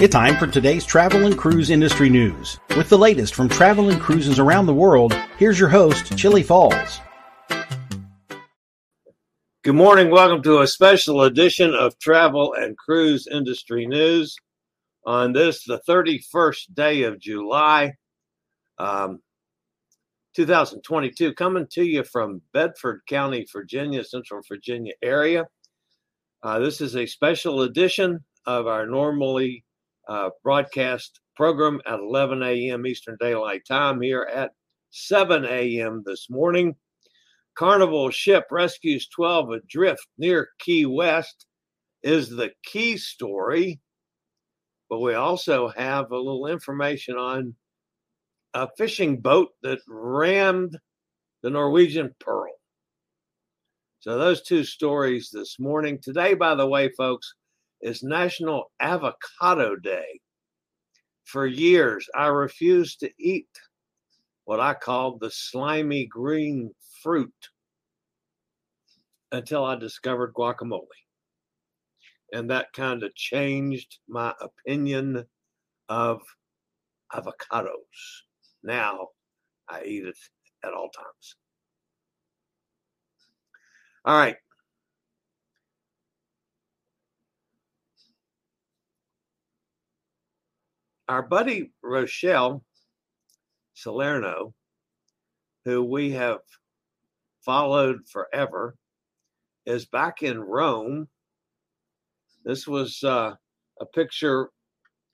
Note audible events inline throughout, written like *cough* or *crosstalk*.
It's time for today's travel and cruise industry news. With the latest from travel and cruises around the world, here's your host, Chillie Falls. Good morning. Welcome to a special edition of Travel and Cruise Industry News on this, the 31st day of July, um, 2022, coming to you from Bedford County, Virginia, Central Virginia area. Uh, this is a special edition of our normally uh, broadcast program at 11 a.m. Eastern Daylight Time here at 7 a.m. this morning. Carnival ship rescues 12 adrift near Key West is the key story. But we also have a little information on a fishing boat that rammed the Norwegian Pearl. So, those two stories this morning. Today, by the way, folks, is National Avocado Day. For years, I refused to eat what I called the slimy green fruit until I discovered guacamole. And that kind of changed my opinion of avocados. Now I eat it at all times. All right. Our buddy Rochelle Salerno, who we have followed forever, is back in Rome. This was uh, a picture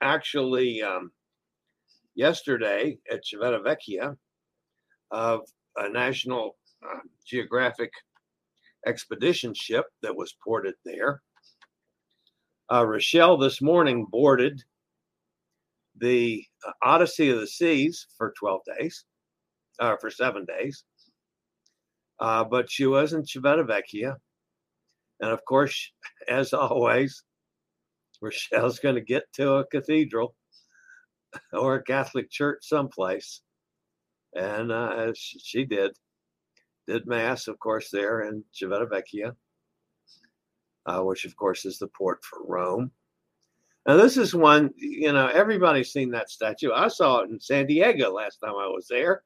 actually um, yesterday at Civitavecchia of a National uh, Geographic expedition ship that was ported there. Uh, Rochelle this morning boarded the uh, Odyssey of the Seas for 12 days, or for seven days. Uh, but she was in Civitavecchia. And of course, *laughs* as always, Rochelle's going to get to a cathedral *laughs* or a Catholic church someplace. And uh, she did. Did Mass, of course, there in Civitavecchia, uh, which, of course, is the port for Rome. Now, this is one, you know, everybody's seen that statue. I saw it in San Diego last time I was there.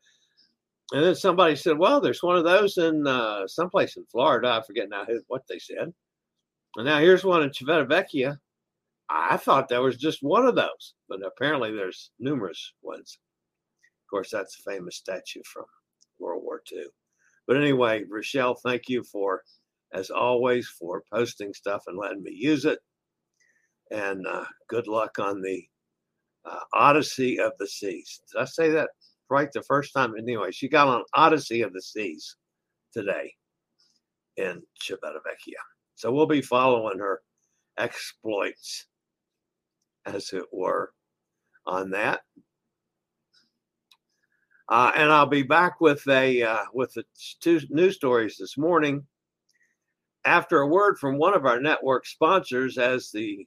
And then somebody said, well, there's one of those in uh, someplace in Florida. I forget now who, what they said. And now here's one in Civitavecchia. I thought there was just one of those, but apparently there's numerous ones. Of course, that's a famous statue from World War II. But anyway, Rochelle, thank you for, as always, for posting stuff and letting me use it. And uh, good luck on the uh, Odyssey of the Seas. Did I say that right the first time? Anyway, she got on Odyssey of the Seas today in Civitavecchia. So we'll be following her exploits, as it were, on that. Uh, and I'll be back with a uh, with the two news stories this morning after a word from one of our network sponsors as the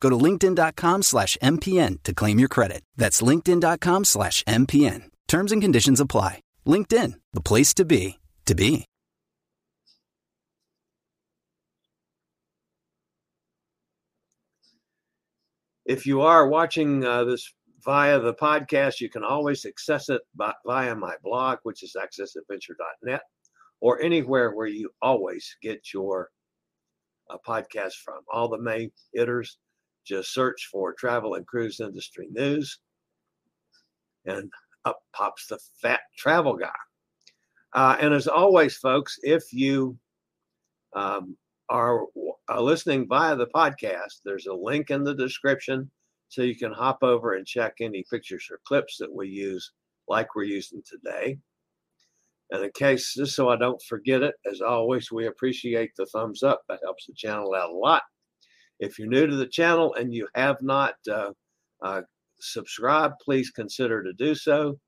Go to linkedin.com slash MPN to claim your credit. That's linkedin.com slash MPN. Terms and conditions apply. LinkedIn, the place to be, to be. If you are watching uh, this via the podcast, you can always access it by, via my blog, which is accessadventure.net, or anywhere where you always get your uh, podcast from. All the main hitters, just search for travel and cruise industry news, and up pops the fat travel guy. Uh, and as always, folks, if you um, are uh, listening via the podcast, there's a link in the description so you can hop over and check any pictures or clips that we use, like we're using today. And in case, just so I don't forget it, as always, we appreciate the thumbs up. That helps the channel out a lot. If you're new to the channel and you have not uh, uh, subscribed, please consider to do so.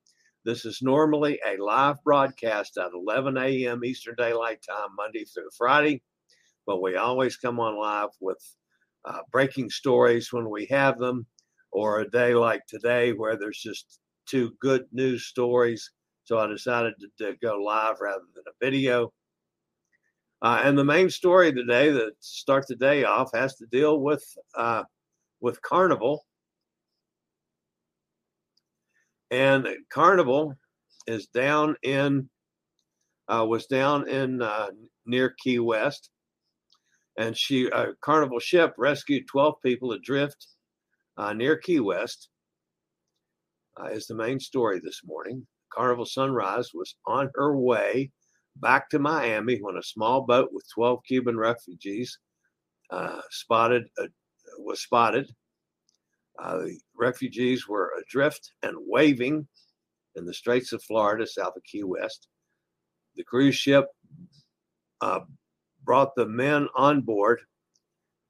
This is normally a live broadcast at 11 a.m. Eastern Daylight Time, Monday through Friday but we always come on live with uh, breaking stories when we have them, or a day like today where there's just two good news stories. So I decided to, to go live rather than a video. Uh, and the main story today that start the day off has to deal with uh, with Carnival. And Carnival is down in uh, was down in uh, near Key West, and she a carnival ship rescued 12 people adrift uh, near key west uh, is the main story this morning carnival sunrise was on her way back to miami when a small boat with 12 cuban refugees uh, spotted uh, was spotted uh, the refugees were adrift and waving in the straits of florida south of key west the cruise ship uh, brought the men on board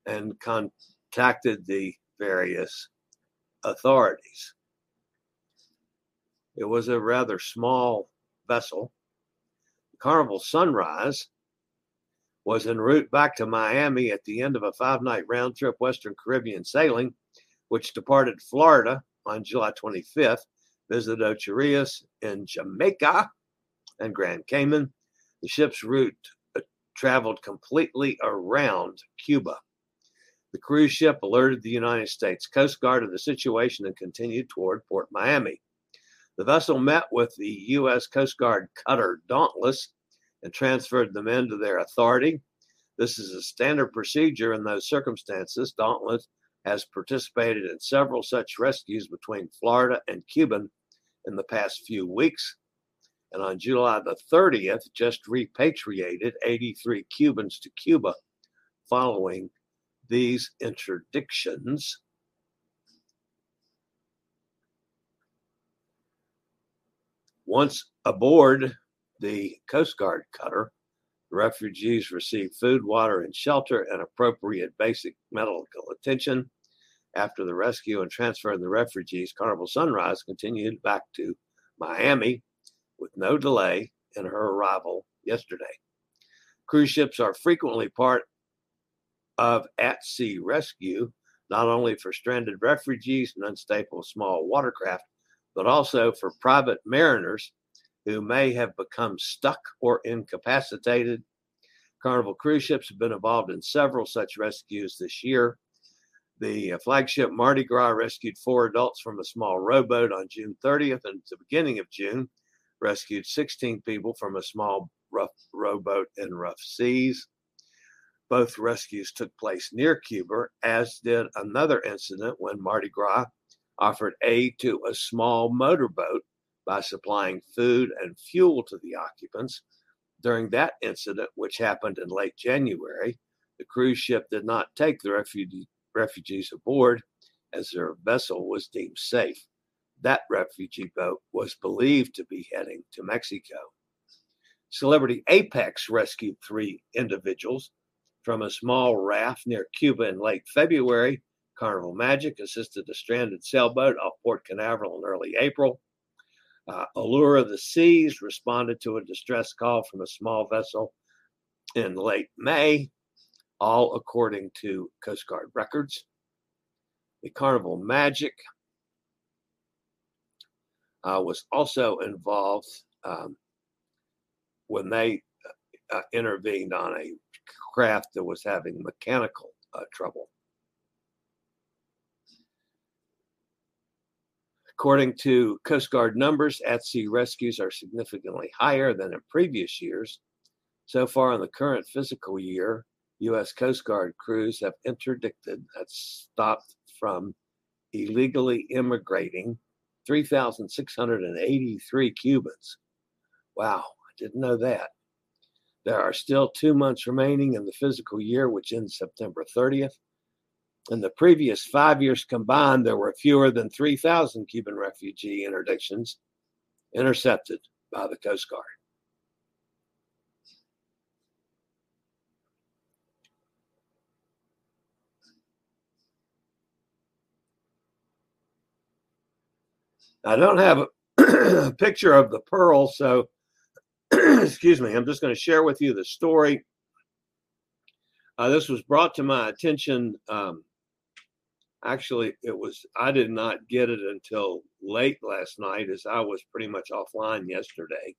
and contacted the various authorities. It was a rather small vessel. Carnival Sunrise was en route back to Miami at the end of a five night round trip Western Caribbean sailing, which departed Florida on July 25th, visited Ocho Rios in Jamaica and Grand Cayman. The ship's route uh, traveled completely around Cuba. The cruise ship alerted the United States Coast Guard of the situation and continued toward Port Miami. The vessel met with the U.S. Coast Guard cutter Dauntless and transferred the men to their authority. This is a standard procedure in those circumstances. Dauntless has participated in several such rescues between Florida and Cuban in the past few weeks and on July the 30th, just repatriated 83 Cubans to Cuba following these interdictions. Once aboard the Coast Guard cutter, the refugees received food, water, and shelter and appropriate basic medical attention. After the rescue and transfer of the refugees, Carnival Sunrise continued back to Miami with no delay in her arrival yesterday. Cruise ships are frequently part of at sea rescue, not only for stranded refugees and unstable small watercraft, but also for private mariners who may have become stuck or incapacitated. Carnival cruise ships have been involved in several such rescues this year. The uh, flagship Mardi Gras rescued four adults from a small rowboat on June 30th and at the beginning of June rescued 16 people from a small rough rowboat in rough seas. Both rescues took place near Cuba, as did another incident when Mardi Gras offered aid to a small motorboat by supplying food and fuel to the occupants. During that incident, which happened in late January, the cruise ship did not take the refugee, refugees aboard as their vessel was deemed safe. That refugee boat was believed to be heading to Mexico. Celebrity Apex rescued three individuals from a small raft near Cuba in late February. Carnival Magic assisted a stranded sailboat off Port Canaveral in early April. Uh, Allure of the Seas responded to a distress call from a small vessel in late May, all according to Coast Guard records. The Carnival Magic uh, was also involved um, when they uh, intervened on a craft that was having mechanical uh, trouble. According to Coast Guard numbers, at sea rescues are significantly higher than in previous years. So far in the current fiscal year, U.S. Coast Guard crews have interdicted, that's stopped from illegally immigrating 3,683 Cubans. Wow, I didn't know that. There are still two months remaining in the fiscal year, which ends September 30th. In the previous five years combined, there were fewer than 3,000 Cuban refugee interdictions intercepted by the Coast Guard. I don't have a *clears throat* picture of the pearl, so *clears throat* excuse me, I'm just going to share with you the story. Uh, this was brought to my attention. Um, actually, it was, I did not get it until late last night as I was pretty much offline yesterday.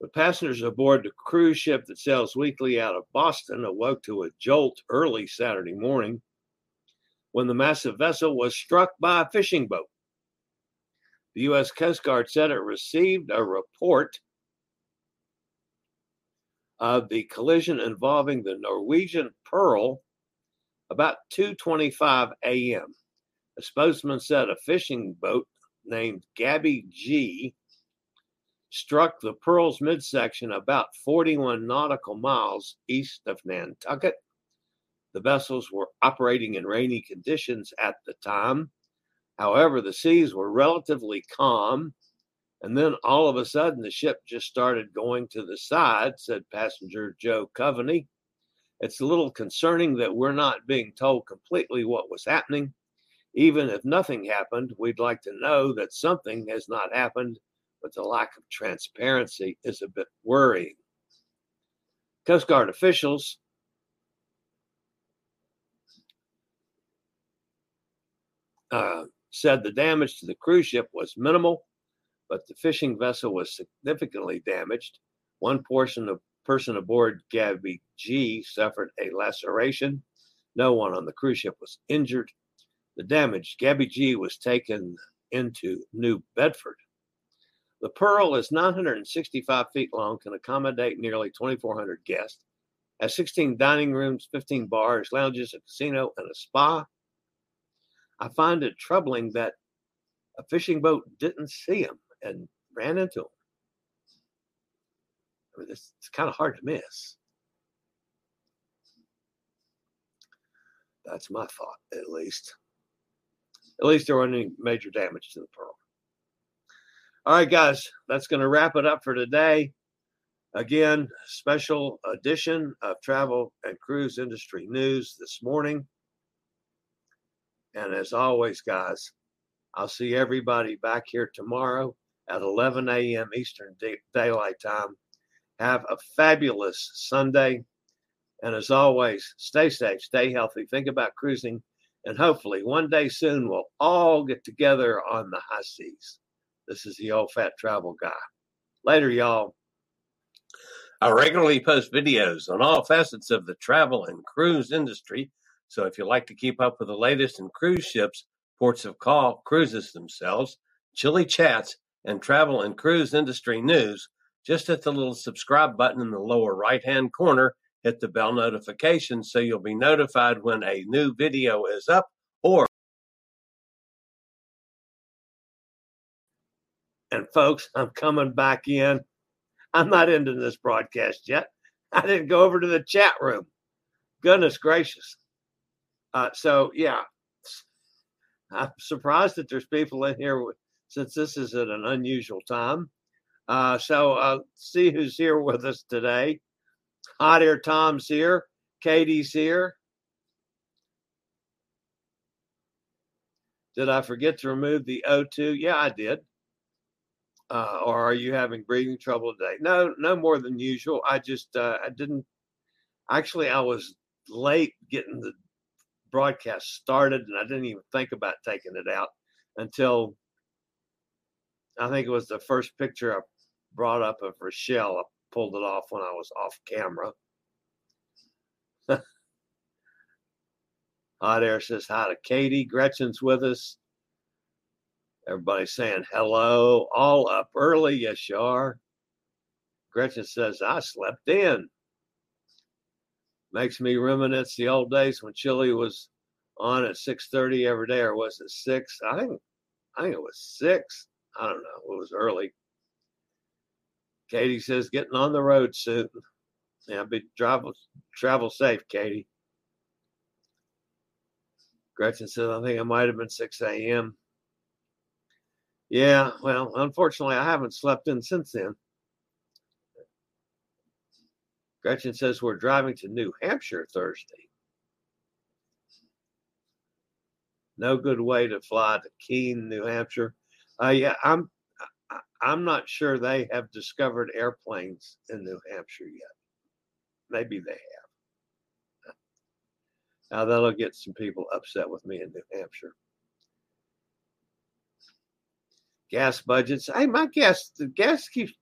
The passengers aboard the cruise ship that sails weekly out of Boston awoke to a jolt early Saturday morning when the massive vessel was struck by a fishing boat. The U.S. Coast Guard said it received a report of the collision involving the Norwegian Pearl about 2:25 a.m. A spokesman said a fishing boat named Gabby G struck the Pearl's midsection about 41 nautical miles east of Nantucket. The vessels were operating in rainy conditions at the time However, the seas were relatively calm. And then all of a sudden, the ship just started going to the side, said passenger Joe Coveney. It's a little concerning that we're not being told completely what was happening. Even if nothing happened, we'd like to know that something has not happened, but the lack of transparency is a bit worrying. Coast Guard officials uh, said the damage to the cruise ship was minimal, but the fishing vessel was significantly damaged. One portion of person aboard Gabby G suffered a laceration. No one on the cruise ship was injured. The damaged Gabby G was taken into New Bedford. The Pearl is 965 feet long, can accommodate nearly 2,400 guests, has 16 dining rooms, 15 bars, lounges, a casino, and a spa. I find it troubling that a fishing boat didn't see him and ran into him. I mean, it's, it's kind of hard to miss. That's my thought, at least. At least there wasn't any major damage to the pearl. All right, guys, that's going to wrap it up for today. Again, special edition of travel and cruise industry news this morning. And as always, guys, I'll see everybody back here tomorrow at 11 a.m. Eastern Daylight Time. Have a fabulous Sunday. And as always, stay safe, stay healthy, think about cruising, and hopefully one day soon we'll all get together on the high seas. This is the old fat travel guy. Later, y'all. I regularly post videos on all facets of the travel and cruise industry so if you like to keep up with the latest in cruise ships, ports of call, cruises themselves, chilly chats, and travel and cruise industry news, just hit the little subscribe button in the lower right hand corner. Hit the bell notification so you'll be notified when a new video is up or And folks, I'm coming back in. I'm not into this broadcast yet. I didn't go over to the chat room. Goodness gracious. Uh, so, yeah, I'm surprised that there's people in here since this is at an unusual time. Uh, so, uh, see who's here with us today. Hot Air Tom's here. Katie's here. Did I forget to remove the O2? Yeah, I did. Uh, or are you having breathing trouble today? No, no more than usual. I just uh, I didn't. Actually, I was late getting the broadcast started, and I didn't even think about taking it out until I think it was the first picture I brought up of Rochelle. I pulled it off when I was off camera. *laughs* Hot Air says hi to Katie. Gretchen's with us. Everybody's saying hello. All up early. Yes, you are. Gretchen says, I slept in. Makes me reminisce the old days when Chillie was on at 6.30 every day, or was it 6? I think, I think it was 6. I don't know. It was early. Katie says, getting on the road soon. Yeah, be travel travel safe, Katie. Gretchen says, I think it might have been 6 a.m. Yeah, well, unfortunately, I haven't slept in since then. Gretchen says we're driving to New Hampshire Thursday. No good way to fly to Keene, New Hampshire. Uh, yeah, I'm. I'm not sure they have discovered airplanes in New Hampshire yet. Maybe they have. Now that'll get some people upset with me in New Hampshire. gas budgets. Hey, my gas, the gas keeps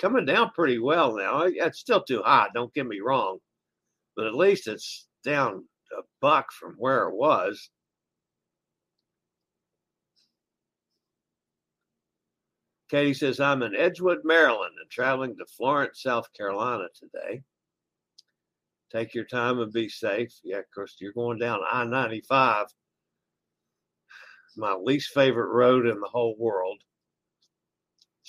coming down pretty well now. It's still too high, don't get me wrong, but at least it's down a buck from where it was. Katie says, I'm in Edgewood, Maryland, and traveling to Florence, South Carolina today. Take your time and be safe. Yeah, of course, you're going down I 95, my least favorite road in the whole world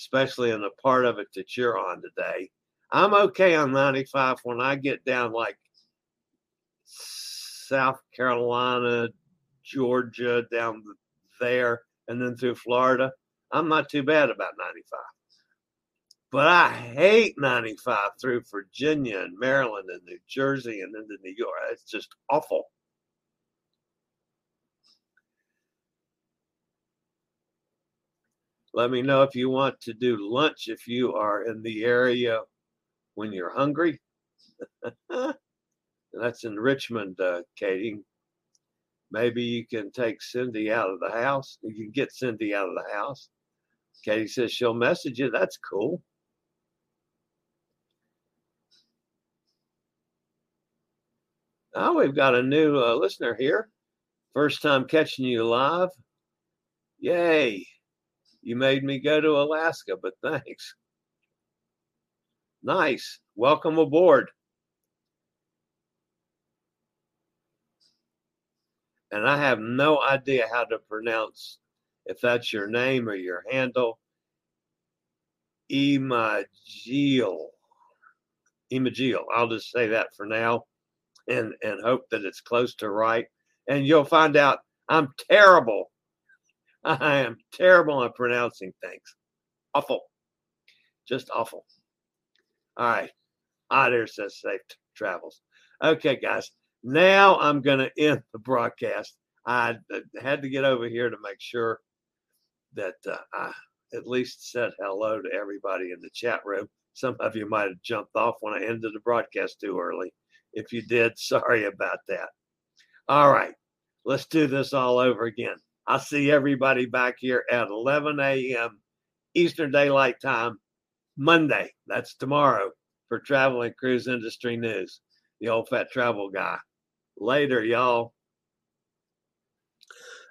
especially in the part of it that you're on today. I'm okay on 95 when I get down like South Carolina, Georgia, down there, and then through Florida. I'm not too bad about 95. But I hate 95 through Virginia and Maryland and New Jersey and into New York. It's just awful. Let me know if you want to do lunch if you are in the area when you're hungry. *laughs* That's in Richmond, uh, Katie. Maybe you can take Cindy out of the house. You can get Cindy out of the house. Katie says she'll message you. That's cool. Oh, we've got a new uh, listener here. First time catching you live. Yay. You made me go to Alaska, but *laughs* thanks. Nice. Welcome aboard. And I have no idea how to pronounce if that's your name or your handle. Imagil. Imagil. I'll just say that for now and, and hope that it's close to right. And you'll find out I'm terrible *laughs* I am terrible at pronouncing things. Awful. Just awful. All right. Ah, there says safe travels. Okay, guys. Now I'm going to end the broadcast. I had to get over here to make sure that uh, I at least said hello to everybody in the chat room. Some of you might have jumped off when I ended the broadcast too early. If you did, *laughs* sorry about that. All right, let's do this all over again. I'll see everybody back here at 11 a.m. Eastern Daylight Time, Monday. That's tomorrow for Travel and Cruise Industry News. The old fat travel guy. Later, y'all.